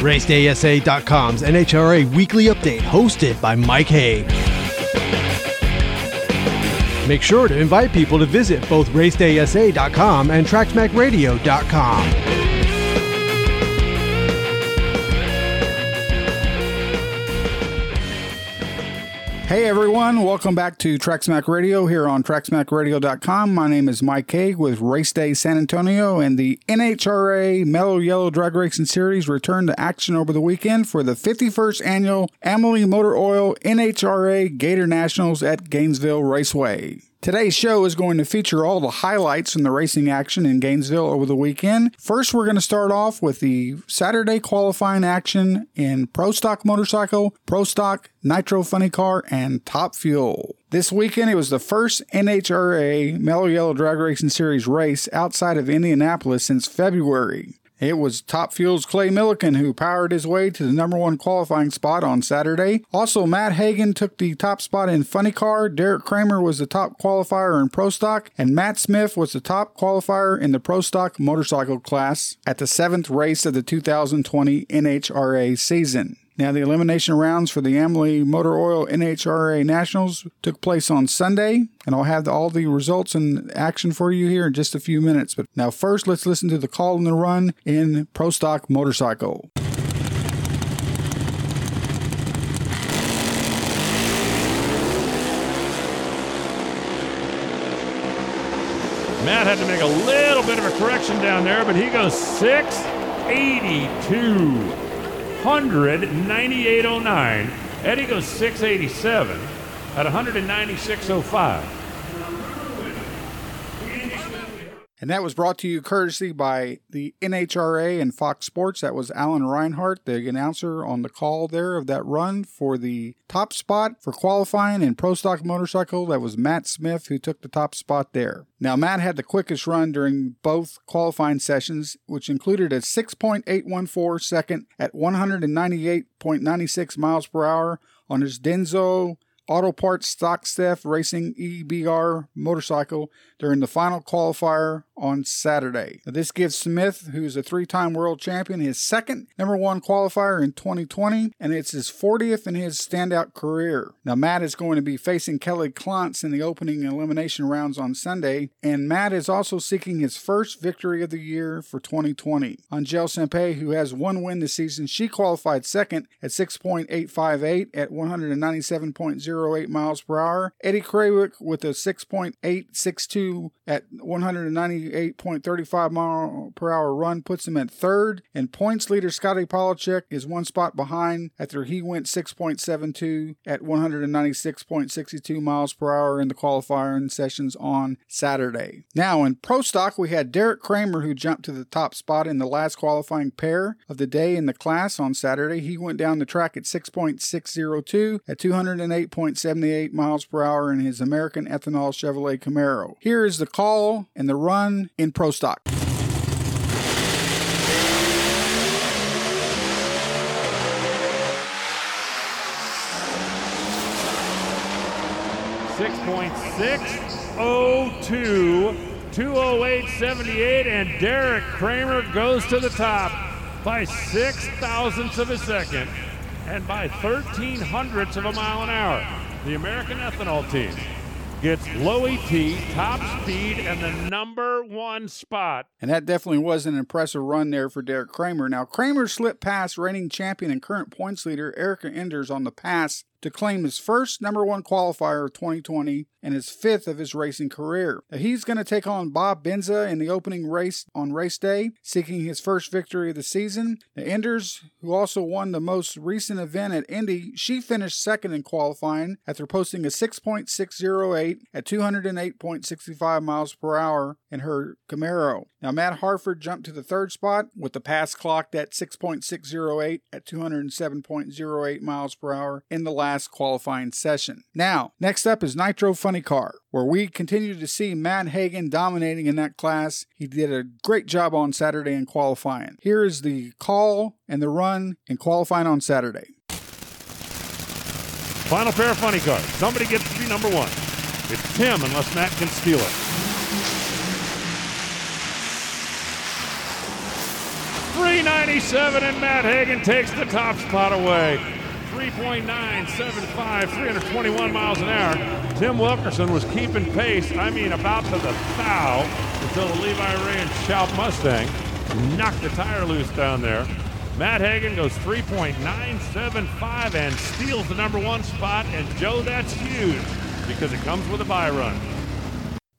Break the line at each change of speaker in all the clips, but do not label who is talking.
RacedaySA.com's NHRA Weekly Update, hosted by Mike Haag. Make sure to invite people to visit both RacedaySA.com and TracksmackRadio.com.
Hey everyone, welcome back to Tracksmack Radio here on TracksmackRadio.com. My name is Mike Haag with Race Day San Antonio, and the NHRA Mellow Yellow Drag Racing Series returned to action over the weekend for the 51st annual Amalie Motor Oil NHRA Gator Nationals at Gainesville Raceway. Today's show is going to feature all the highlights from the racing action in Gainesville over the weekend. First, we're going to start off with the Saturday qualifying action in Pro Stock Motorcycle, Pro Stock, Nitro Funny Car, and Top Fuel. This weekend, it was the first NHRA Mellow Yellow Drag Racing Series race outside of Indianapolis since February. It was Top Fuel's Clay Millican who powered his way to the number one qualifying spot on Saturday. Also, Matt Hagan took the top spot in Funny Car. Deric Kramer was the top qualifier in Pro Stock, and Matt Smith was the top qualifier in the Pro Stock motorcycle class at the seventh race of the 2020 NHRA season. Now, the elimination rounds for the Amalie Motor Oil NHRA Nationals took place on Sunday, and I'll have all the results and action for you here in just a few minutes. But now, first, let's listen to the call and the run in Pro Stock Motorcycle.
Matt had to make a little bit of a correction down there, but he goes 682. 198.09. Eddie goes 687 at 196.05.
And that was brought to you courtesy by the NHRA and Fox Sports. That was Alan Reinhart, the announcer on the call there of that run for the top spot for qualifying in Pro Stock Motorcycle. That was Matt Smith who took the top spot there. Now, Matt had the quickest run during both qualifying sessions, which included a 6.814 second at 198.96 miles per hour on his Denso Auto Parts Stock Steph Racing EBR motorcycle during the final qualifier on Saturday. Now, this gives Smith, who's a three time world champion, his second number one qualifier in 2020, and it's his 40th in his standout career. Now, Matt is going to be facing Kelly Klontz in the opening elimination rounds on Sunday, and Matt is also seeking his first victory of the year for 2020. Angel Sampey, who has one win this season, she qualified second at 6.858 at 197.08 miles per hour. Eddie Krawiec with a 6.862 at 198.35 mile per hour run puts him at third. And points leader Scotty Pollacheck is one spot behind after he went 6.72 at 196.62 miles per hour in the qualifying sessions on Saturday. Now in Pro Stock, we had Deric Kramer who jumped to the top spot in the last qualifying pair of the day in the class on Saturday. He went down the track at 6.602 at 208.78 miles per hour in his American Ethanol Chevrolet Camaro. Here is the call and the run in Pro Stock.
Six point six oh two, two oh eight seventy eight, and Deric Kramer goes to the top by six thousandths of a second and by thirteen hundredths of a mile an hour. The American Ethanol team gets low ET, top speed, and the number one spot.
And that definitely was an impressive run there for Deric Kramer. Now, Kramer slipped past reigning champion and current points leader Erica Enders on the pass to claim his first number one qualifier of 2020 and his fifth of his racing career. Now, he's going to take on Bob Benza in the opening race on race day, seeking his first victory of the season. The Enders, who also won the most recent event at Indy, she finished second in qualifying after posting a 6.608 at 208.65 miles per hour in her Camaro. Now, Matt Hartford jumped to the third spot with the pass clocked at 6.608 at 207.08 miles per hour in the last qualifying session. Now, next up is Nitro Funny Car, where we continue to see Matt Hagan dominating in that class. He did a great job on Saturday in qualifying. Here is the call and the run in qualifying on Saturday.
Final pair of funny cars. Somebody gets to be number one. It's Tim, unless Matt can steal it. 397, and Matt Hagan takes the top spot away. 3.975, 321 miles an hour. Tim Wilkerson was keeping pace, I mean, about to the thou, until the Levi Ray and Shoup Mustang knocked the tire loose down there. Matt Hagan goes 3.975 and steals the number one spot. And Joe, that's huge because it comes with a buy run.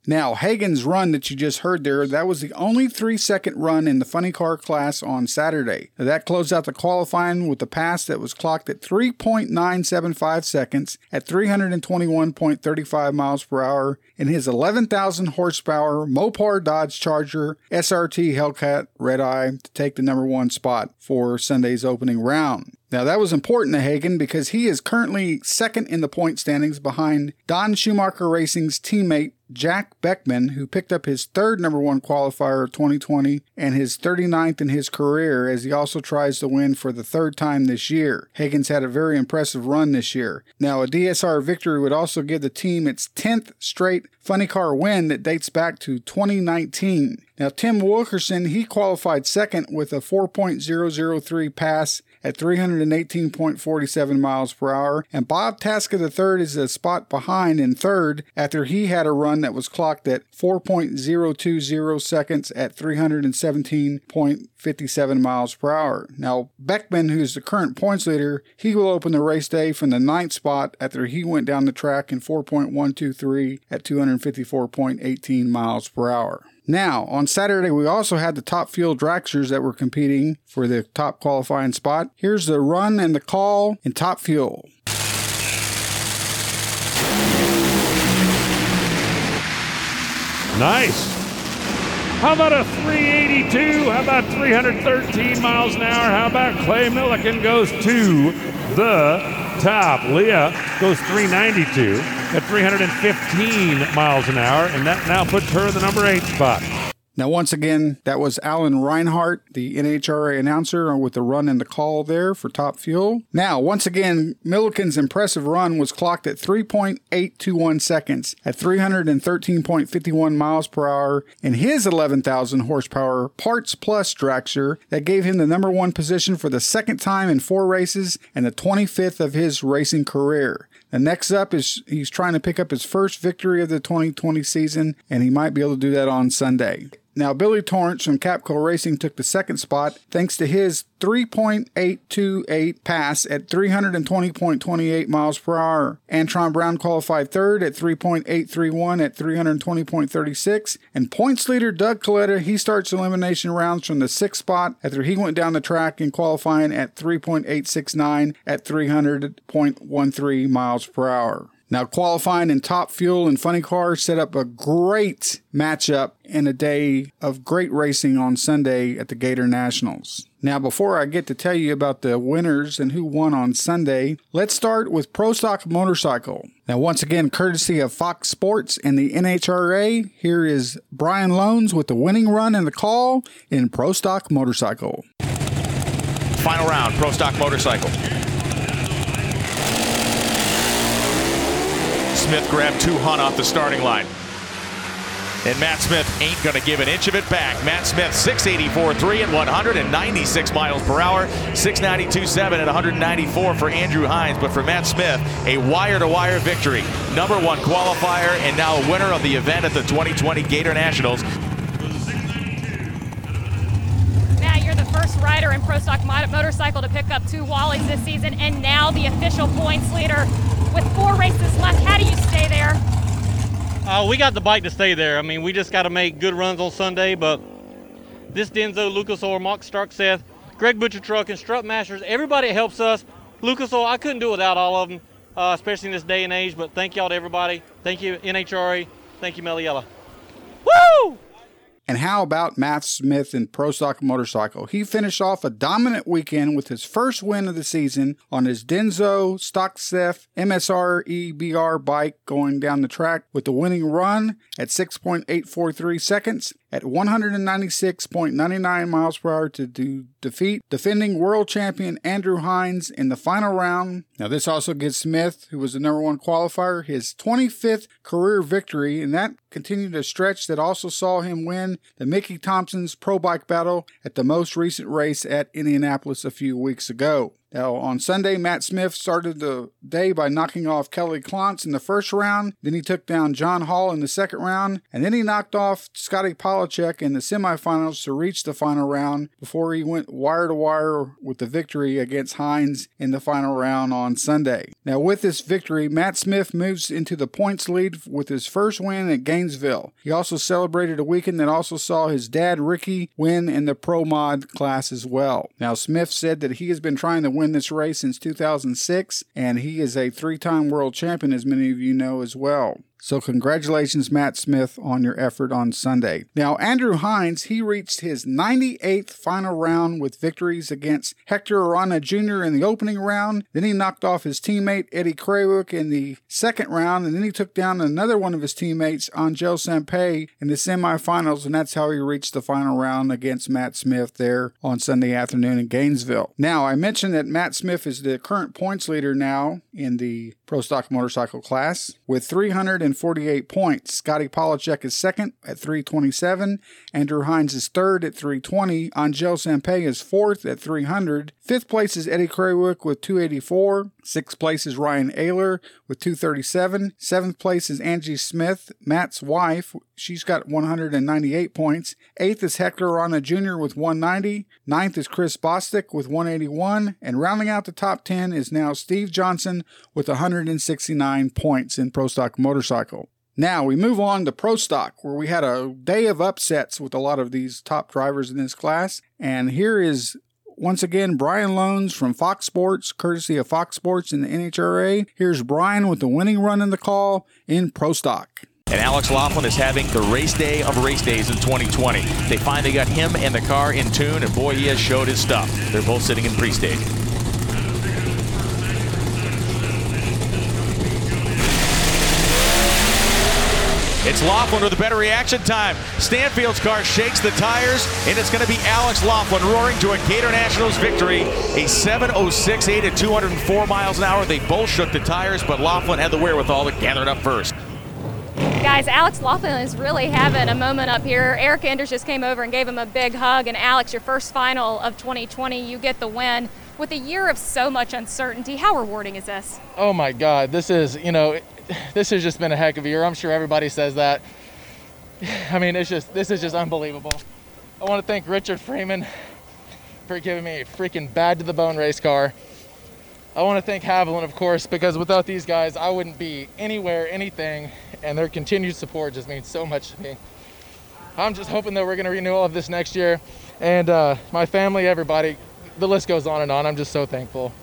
Now, Hagan's run that you just heard there, that was the only three second run in the funny car class on Saturday. That closed out the qualifying with a pass that was clocked at 3.975 seconds at 321.35 miles per hour in his 11,000 horsepower Mopar Dodge Charger SRT Hellcat Red Eye to take the number one spot for Sunday's opening round. Now, that was important to Hagan because he is currently second in the point standings behind Don Schumacher Racing's teammate Jack Beckman, who picked up his third number one qualifier of 2020 and his 39th in his career as he also tries to win for the third time this year. Hagan's had a very impressive run this year. Now, a DSR victory would also give the team its 10th straight funny car win that dates back to 2019. Now, Tim Wilkerson, he qualified second with a 4.003 pass at 318.47 miles per hour, and Bob Tasca III is a spot behind in third after he had a run that was clocked at 4.020 seconds at 317.57 miles per hour. Now, Beckman, who's the current points leader, he will open the race day from the ninth spot after he went down the track in 4.123 at 254.18 miles per hour. Now, on Saturday, we also had the top fuel dragsters that were competing for the top qualifying spot. Here's the run and the call in top fuel.
Nice. How about a 382? How about 313 miles an hour? How about Clay Millican goes to the top? Leah goes 392 at 315 miles an hour, and that now puts her in the number eight spot.
Now, once again, that was Alan Reinhart, the NHRA announcer, with the run and the call there for Top Fuel. Now, once again, Millican's impressive run was clocked at 3.821 seconds at 313.51 miles per hour in his 11,000 horsepower Parts Plus dragster that gave him the number one position for the second time in four races and the 25th of his racing career. The next up is he's trying to pick up his first victory of the 2020 season, and he might be able to do that on Sunday. Now, Billy Torrence from Capco Racing took the second spot thanks to his 3.828 pass at 320.28 miles per hour. Antron Brown qualified third at 3.831 at 320.36. And points leader Doug Kalitta, he starts elimination rounds from the sixth spot after he went down the track in qualifying at 3.869 at 300.13 miles per hour. Now, qualifying in top fuel and funny cars set up a great matchup in a day of great racing on Sunday at the Gator Nationals. Now, before I get to tell you about the winners and who won on Sunday, let's start with Pro Stock Motorcycle. Now, once again, courtesy of Fox Sports and the NHRA, here is Brian Lohnes with the winning run and the call in Pro Stock Motorcycle.
Final round, Pro Stock Motorcycle. Smith grabbed two Hunt off the starting line. And Matt Smith ain't going to give an inch of it back. Matt Smith, 684 3 at 196 miles per hour, 692 7 at 194 for Andrew Hines. But for Matt Smith, a wire-to-wire victory. Number one qualifier and now a winner of the event at the 2020 Gator Nationals.
Matt, you're the first rider in Pro Stock Motorcycle to pick up two Wallies this season and now the official points leader with four races left. How do you stay there?
Uh, we got the bike to stay there. I mean, we just got to make good runs on Sunday, but this Denso, Lucas Oil, Mark Stark, Seth, Greg Butcher Truck, and Strut Masters, everybody helps us. Lucas Oil, I couldn't do it without all of them, uh, especially in this day and age, but thank y'all to everybody. Thank you, NHRA. Thank you, Mellow Yellow. Woo!
And how about Matt Smith in Pro Stock Motorcycle? He finished off a dominant weekend with his first win of the season on his Denso Stock Seth MSR EBR bike going down the track with the winning run at 6.843 seconds at 196.99 miles per hour to do, defeat defending world champion Andrew Hines in the final round. Now, this also gives Smith, who was the number one qualifier, his 25th career victory, and that continued a stretch that also saw him win the Mickey Thompson's Pro Bike Battle at the most recent race at Indianapolis a few weeks ago. Now, on Sunday, Matt Smith started the day by knocking off Kelly Klontz in the first round. Then he took down John Hall in the second round. And then he knocked off Scotty Pollacheck in the semifinals to reach the final round before he went wire to wire with the victory against Hines in the final round on Sunday. Now, with this victory, Matt Smith moves into the points lead with his first win at Gainesville. He also celebrated a weekend that also saw his dad, Ricky, win in the Pro Mod class as well. Now, Smith said that he has been trying to win this race since 2006, and he is a three time world champion, as many of you know as well. So, congratulations, Matt Smith, on your effort on Sunday. Now, Andrew Hines, he reached his 98th final round with victories against Hector Arana Jr. in the opening round. Then he knocked off his teammate Eddie Krawiec in the second round, and then he took down another one of his teammates, Angel Sampey, in the semifinals, and that's how he reached the final round against Matt Smith there on Sunday afternoon in Gainesville. Now, I mentioned that Matt Smith is the current points leader now in the Pro Stock Motorcycle class with 348 points. Scotty Pollacheck is second at 327. Andrew Hines is third at 320. Angel Sampey is fourth at 300. Fifth place is Eddie Krawiec with 284. Sixth place is Ryan Oehler with 237. Seventh place is Angie Smith, Matt's wife. She's got 198 points. Eighth is Hector Arana Jr. with 190. Ninth is Chris Bostic with 181. And rounding out the top 10 is now Steve Johnson with 169 points in Pro Stock Motorcycle. Now we move on to Pro Stock, where we had a day of upsets with a lot of these top drivers in this class. And here is once again, Brian Lohnes from Fox Sports, courtesy of Fox Sports and the NHRA. Here's Brian with the winning run in the call in Pro Stock.
And Alex Laughlin is having the race day of race days in 2020. They finally got him and the car in tune, and boy, he has showed his stuff. They're both sitting in pre-stage. It's Laughlin with a better reaction time. Stanfield's car shakes the tires, and it's going to be Alex Laughlin roaring to a Gator Nationals victory. A 7.06.8 at 204 miles an hour. They both shook the tires, but Laughlin had the wherewithal to gather it up first.
Guys, Alex Laughlin is really having a moment up here. Erica Enders just came over and gave him a big hug. And Alex, your first final of 2020, you get the win. With a year of so much uncertainty, how rewarding is this?
Oh my God, this is, you know, this has just been a heck of a year. I'm sure everybody says that. I mean, it's just this is just unbelievable. I want to thank Richard Freeman for giving me a freaking bad to the bone race car. I want to thank Haviland, of course, because without these guys, I wouldn't be anywhere, anything, and their continued support just means so much to me. I'm just hoping that we're going to renew all of this next year, and uh, my family, everybody, the list goes on and on. I'm just so thankful.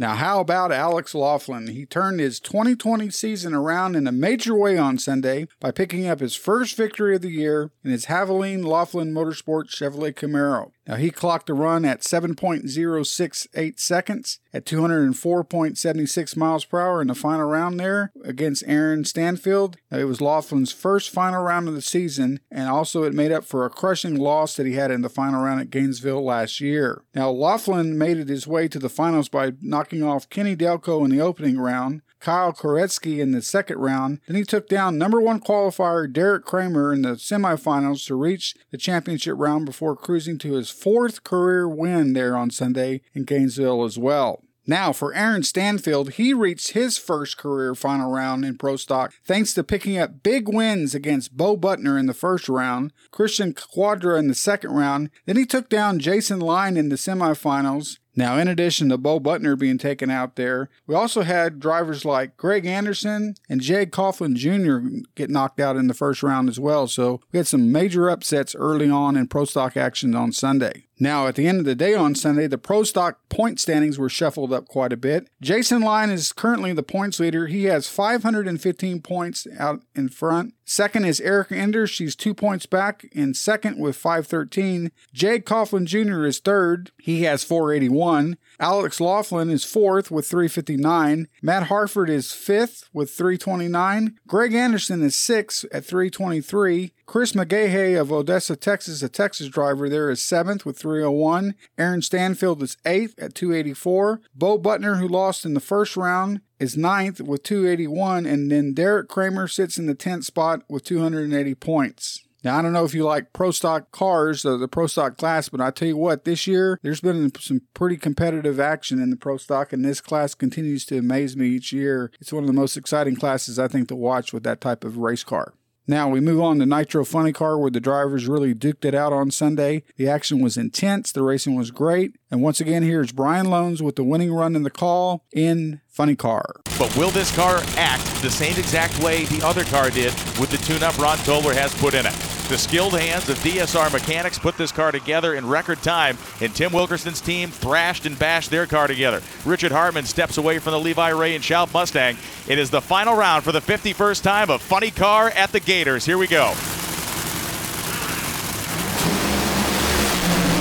Now, how about Alex Laughlin? He turned his 2020 season around in a major way on Sunday by picking up his first victory of the year in his Haviland Laughlin Motorsport Chevrolet Camaro. Now, he clocked a run at 7.068 seconds at 204.76 miles per hour in the final round there against Aaron Stanfield. Now, it was Laughlin's first final round of the season, and also it made up for a crushing loss that he had in the final round at Gainesville last year. Now, Laughlin made it his way to the finals by knocking off Kenny Delco in the opening round, Kyle Koretsky in the second round. Then he took down number one qualifier Deric Kramer in the semifinals to reach the championship round before cruising to his fourth career win there on Sunday in Gainesville as well. Now, for Aaron Stanfield, he reached his first career final round in Pro Stock thanks to picking up big wins against Bo Butner in the first round, Cristian Cuadra in the second round. Then he took down Jason Line in the semifinals. Now, in addition to Bo Butner being taken out there, we also had drivers like Greg Anderson and Jeg Coughlin Jr. get knocked out in the first round as well. So we had some major upsets early on in Pro Stock action on Sunday. Now, at the end of the day on Sunday, the Pro Stock point standings were shuffled up quite a bit. Jason Line is currently the points leader. He has 515 points out in front. Second is Erica Enders. She's two points back in second with 513. Jeg Coughlin Jr. is third. He has 481. Alex Laughlin is fourth with 359. Matt Hartford is fifth with 329. Greg Anderson is sixth at 323. Chris McGaha of Odessa, Texas, a Texas driver there, is seventh with 301. Aaron Stanfield is eighth at 284. Bo Butner, who lost in the first round, is ninth with 281. And then Deric Kramer sits in the 10th spot with 280 points. Now, I don't know if you like pro stock cars, uh, the pro stock class, but I tell you what, this year there's been some pretty competitive action in the pro stock, and this class continues to amaze me each year. It's one of the most exciting classes I think to watch with that type of race car. Now we move on to Nitro Funny Car, where the drivers really duked it out on Sunday. The action was intense, the racing was great, and once again, here's Brian Lohnes with the winning run in the call in Funny Car.
But will this car act the same exact way the other car did with the tune-up Ron Tobler has put in it? The skilled hands of DSR mechanics put this car together in record time, and Tim Wilkerson's team thrashed and bashed their car together. Richard Hartman steps away from the Levi Ray and Shoup Mustang. It is the final round for the 51st time of Funny Car at the Gators. Here we go.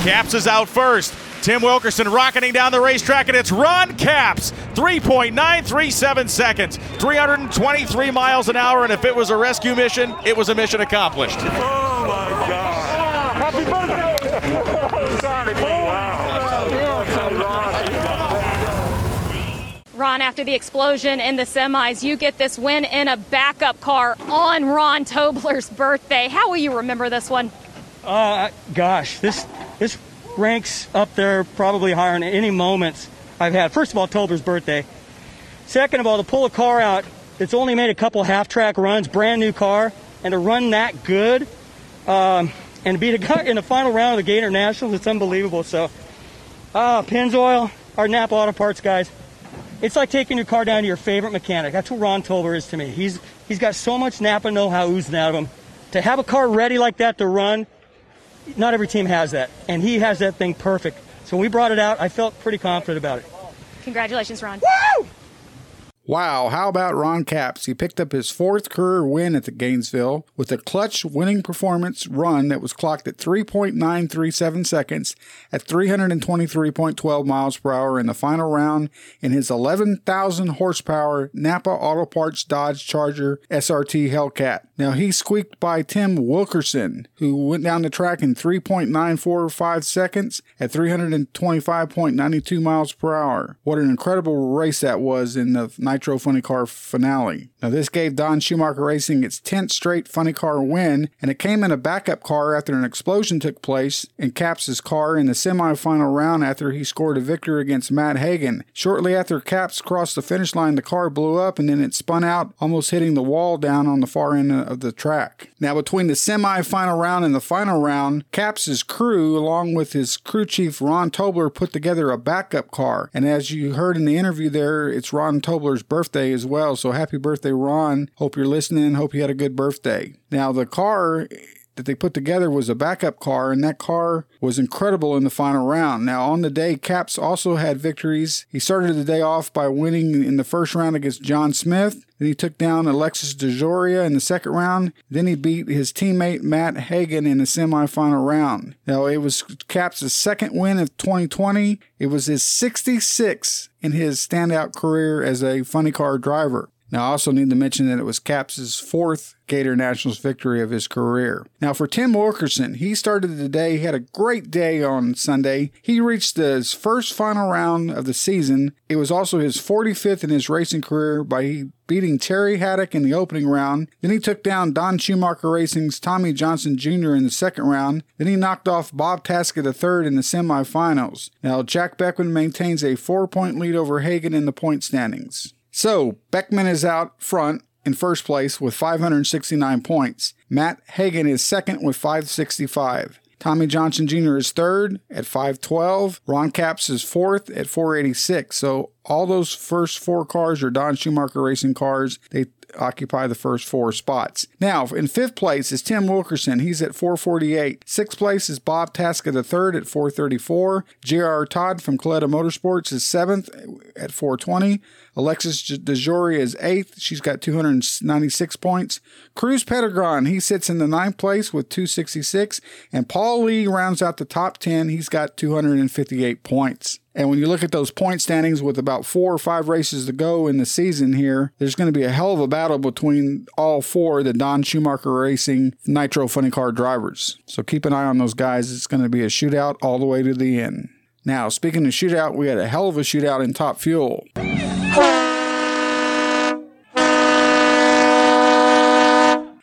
Capps is out first. Tim Wilkerson rocketing down the racetrack, and it's Ron Capps, 3.937 seconds, 323 miles an hour, and if it was a rescue mission, it was a mission accomplished.
Oh my God! Happy birthday!
Ron, after the explosion in the semis, you get this win in a backup car on Ron Tobler's birthday. How will you remember this one?
Uh, gosh, this this ranks up there probably higher than any moments I've had. First of all, Tobler's birthday. Second of all, to pull a car out, it's only made a couple half-track runs, brand new car, and to run that good, um, and to beat a guy in the final round of the Gator Nationals, it's unbelievable. So, uh, Pennzoil, our Napa Auto Parts guys, it's like taking your car down to your favorite mechanic. That's what Ron Tobler is to me. He's he's got so much Napa know-how oozing out of him. To have a car ready like that to run, not every team has that, and he has that thing perfect. So when we brought it out, I felt pretty confident about it.
Congratulations, Ron.
Woo!
Wow, how about Ron Capps? He picked up his fourth career win at the Gainesville with a clutch winning performance run that was clocked at 3.937 seconds at 323.12 miles per hour in the final round in his 11,000 horsepower Napa Auto Parts Dodge Charger SRT Hellcat. Now he squeaked by Tim Wilkerson, who went down the track in 3.945 seconds at 325.92 miles per hour. What an incredible race that was in the Nitro Funny Car finale. Now, this gave Don Schumacher Racing its 10th straight Funny Car win, and it came in a backup car after an explosion took place in Capps' car in the semifinal round after he scored a victory against Matt Hagan. Shortly after Capps crossed the finish line, the car blew up and then it spun out, almost hitting the wall down on the far end of the track. Now, between the semi final round and the final round, Capps' crew, along with his crew chief Ron Tobler, put together a backup car. And as you heard in the interview there, it's Ron Tobler's birthday as well. So happy birthday, Ron. Hope you're listening. Hope you had a good birthday. Now, the car that they put together was a backup car, and that car was incredible in the final round. Now, on the day, Capps also had victories. He started the day off by winning in the first round against John Smith. Then he took down Alexis DeJoria in the second round. Then he beat his teammate Matt Hagan in the semifinal round. Now, it was Capps' second win of 2020. It was his 66 in his standout career as a funny car driver. Now, I also need to mention that it was Capps' fourth Gator Nationals victory of his career. Now, for Tim Wilkerson, he started the day, he had a great day on Sunday. He reached his first final round of the season. It was also his 45th in his racing career by beating Terry Haddock in the opening round. Then he took down Don Schumacher Racing's Tommy Johnson Jr. in the second round. Then he knocked off Bob Tasca III in the semifinals. Now, Jack Beckman maintains a four point lead over Hagan in the point standings. So, Beckman is out front in first place with 569 points. Matt Hagan is second with 565. Tommy Johnson Jr. is third at 512. Ron Capps is fourth at 486. So all those first four cars are Don Schumacher Racing cars. They occupy the first four spots. Now, in fifth place is Tim Wilkerson. He's at 448. Sixth place is Bob Tasca III at 434. J.R. Todd from Kalitta Motorsports is seventh at 420. Alexis DeJoria is eighth. She's got 296 points. Cruz Pedregon, he sits in the ninth place with 266. And Paul Lee rounds out the top 10. He's got 258 points. And when you look at those point standings with about four or five races to go in the season here, there's going to be a hell of a battle between all four of the Don Schumacher Racing Nitro Funny Car drivers. So keep an eye on those guys. It's going to be a shootout all the way to the end. Now, speaking of shootout, we had a hell of a shootout in Top Fuel.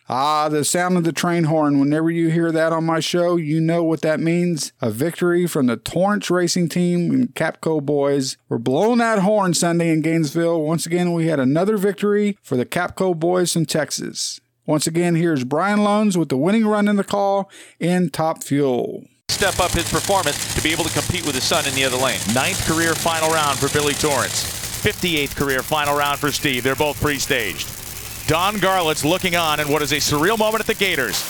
Ah, the sound of the train horn. Whenever you hear that on my show, you know what that means. A victory from the Torrence Racing Team and Capco boys. We're blowing that horn Sunday in Gainesville. Once again, we had another victory for the Capco boys from Texas. Once again, here's Brian Lohnes with the winning run in the call in Top Fuel.
Step up his performance to be able to compete with his son in the other lane. Ninth career final round for Billy Torrence. 58th career final round for Steve. They're both pre-staged. Don Garlits looking on in what is a surreal moment at the Gators.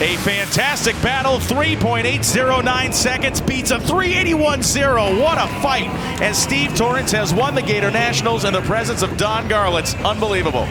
A fantastic battle, 3.809 seconds, beats a 381.0. What a fight! As Steve Torrence has won the Gator Nationals in the presence of Don Garlits. Unbelievable.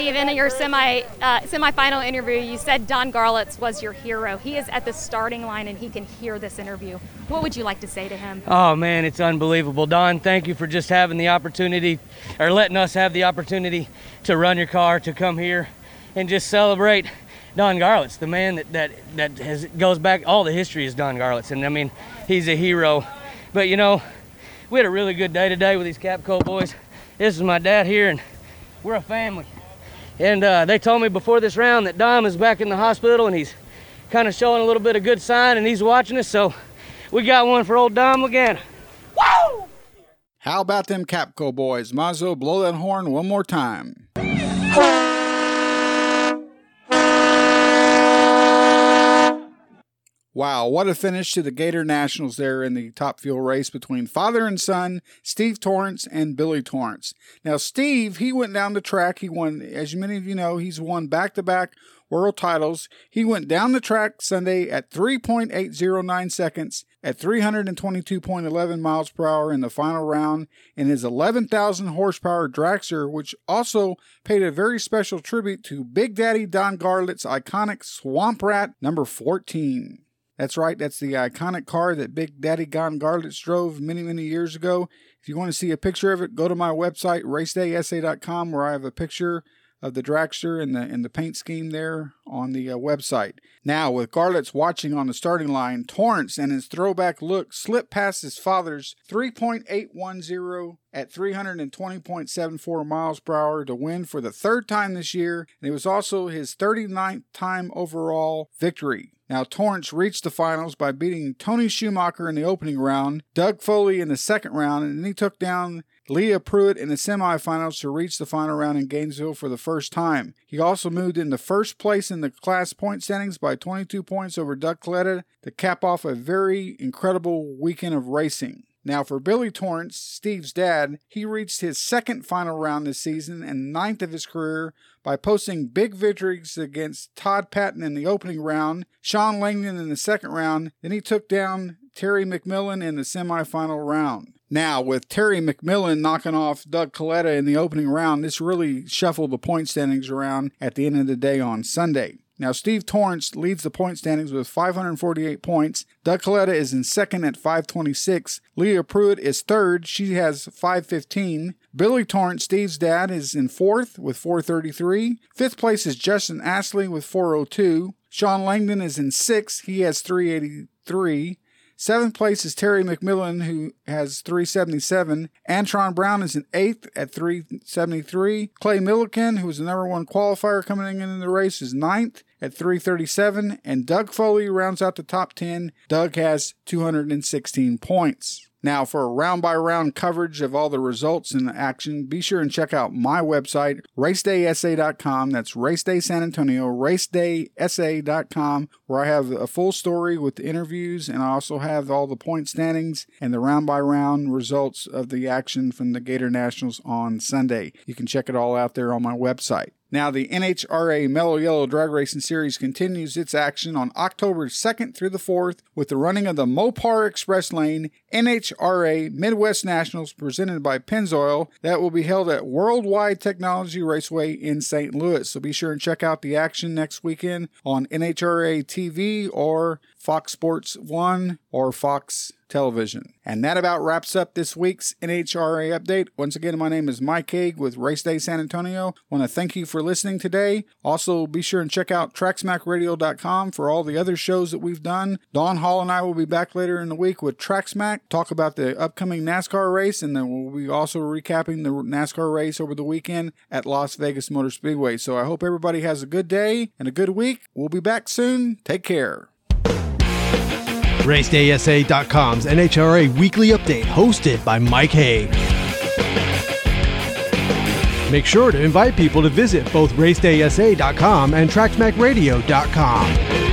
Steve, in your semi uh, semifinal interview, you said Don Garlits was your hero. He is at the starting line and he can hear this interview. What would you like to say to him?
Oh man, it's unbelievable, Don. Thank you for just having the opportunity, or letting us have the opportunity to run your car, to come here, and just celebrate Don Garlits, the man that that that has goes back. All the history is Don Garlits, and I mean, he's a hero. But you know, we had a really good day today with these Capco boys. This is my dad here, and we're a family. And uh, they told me before this round that Dom is back in the hospital and he's kind of showing a little bit of good sign and he's watching us. So we got one for old Dom again. Woo!
How about them Capco boys? Mazo, blow that horn one more time. Wow, what a finish to the Gator Nationals there in the top fuel race between father and son, Steve Torrence and Billy Torrence. Now, Steve, he went down the track. He won, as many of you know, he's won back to back world titles. He went down the track Sunday at 3.809 seconds at 322.11 miles per hour in the final round in his 11,000 horsepower dragster, which also paid a very special tribute to Big Daddy Don Garlits' iconic Swamp Rat number 14. That's right, that's the iconic car that Big Daddy Don Garlits drove many, many years ago. If you want to see a picture of it, go to my website, racedaysa.com, where I have a picture of the dragster and the and the paint scheme there on the uh, website. Now, with Garlits watching on the starting line, Torrence and his throwback look slipped past his father's 3.810 at 320.74 miles per hour to win for the third time this year, and it was also his 39th time overall victory. Now, Torrence reached the finals by beating Tony Schumacher in the opening round, Doug Foley in the second round, and then he took down Leah Pruett in the semifinals to reach the final round in Gainesville for the first time. He also moved into first place in the class point standings by 22 points over Doug Kalitta to cap off a very incredible weekend of racing. Now, for Billy Torrence, Steve's dad, he reached his second final round this season and ninth of his career by posting big victories against Todd Patton in the opening round, Shawn Langdon in the second round, then he took down Terry McMillen in the semifinal round. Now, with Terry McMillen knocking off Doug Kalitta in the opening round, this really shuffled the point standings around at the end of the day on Sunday. Now, Steve Torrence leads the point standings with 548 points. Doug Kalitta is in second at 526. Leah Pruett is third. She has 515. Billy Torrence, Steve's dad, is in fourth with 433. Fifth place is Justin Ashley with 402. Shawn Langdon is in sixth. He has 383. Seventh place is Terry McMillen, who has 377. Antron Brown is in eighth at 373. Clay Millican, who was the number one qualifier coming in in the race, is ninth at 337. And Doug Foley rounds out the top 10. Doug has 216 points. Now, for a round by round coverage of all the results and the action, be sure and check out my website, racedaysa.com. That's Race Day San Antonio, racedaysa.com, where I have a full story with the interviews and I also have all the point standings and the round by round results of the action from the Gator Nationals on Sunday. You can check it all out there on my website. Now, the NHRA Mellow Yellow Drag Racing Series continues its action on October 2nd through the 4th with the running of the Mopar Express Lane NHRA Midwest Nationals presented by Pennzoil that will be held at Worldwide Technology Raceway in St. Louis. So be sure and check out the action next weekend on NHRA TV or Fox Sports 1 or Fox Television. And that about wraps up this week's NHRA update. Once again, my name is Mike Haag with Race Day San Antonio. want to thank you for listening today. Also, be sure and check out TracksmackRadio.com for all the other shows that we've done. Don Hall and I will be back later in the week with Tracksmack, talk about the upcoming NASCAR race, and then we'll be also recapping the NASCAR race over the weekend at Las Vegas Motor Speedway. So I hope everybody has a good day and a good week. We'll be back soon. Take care.
RacedaySA.com's NHRA Weekly Update, hosted by Mike Haag. Make sure to invite people to visit both RacedaySA.com and TracksmackRadio.com.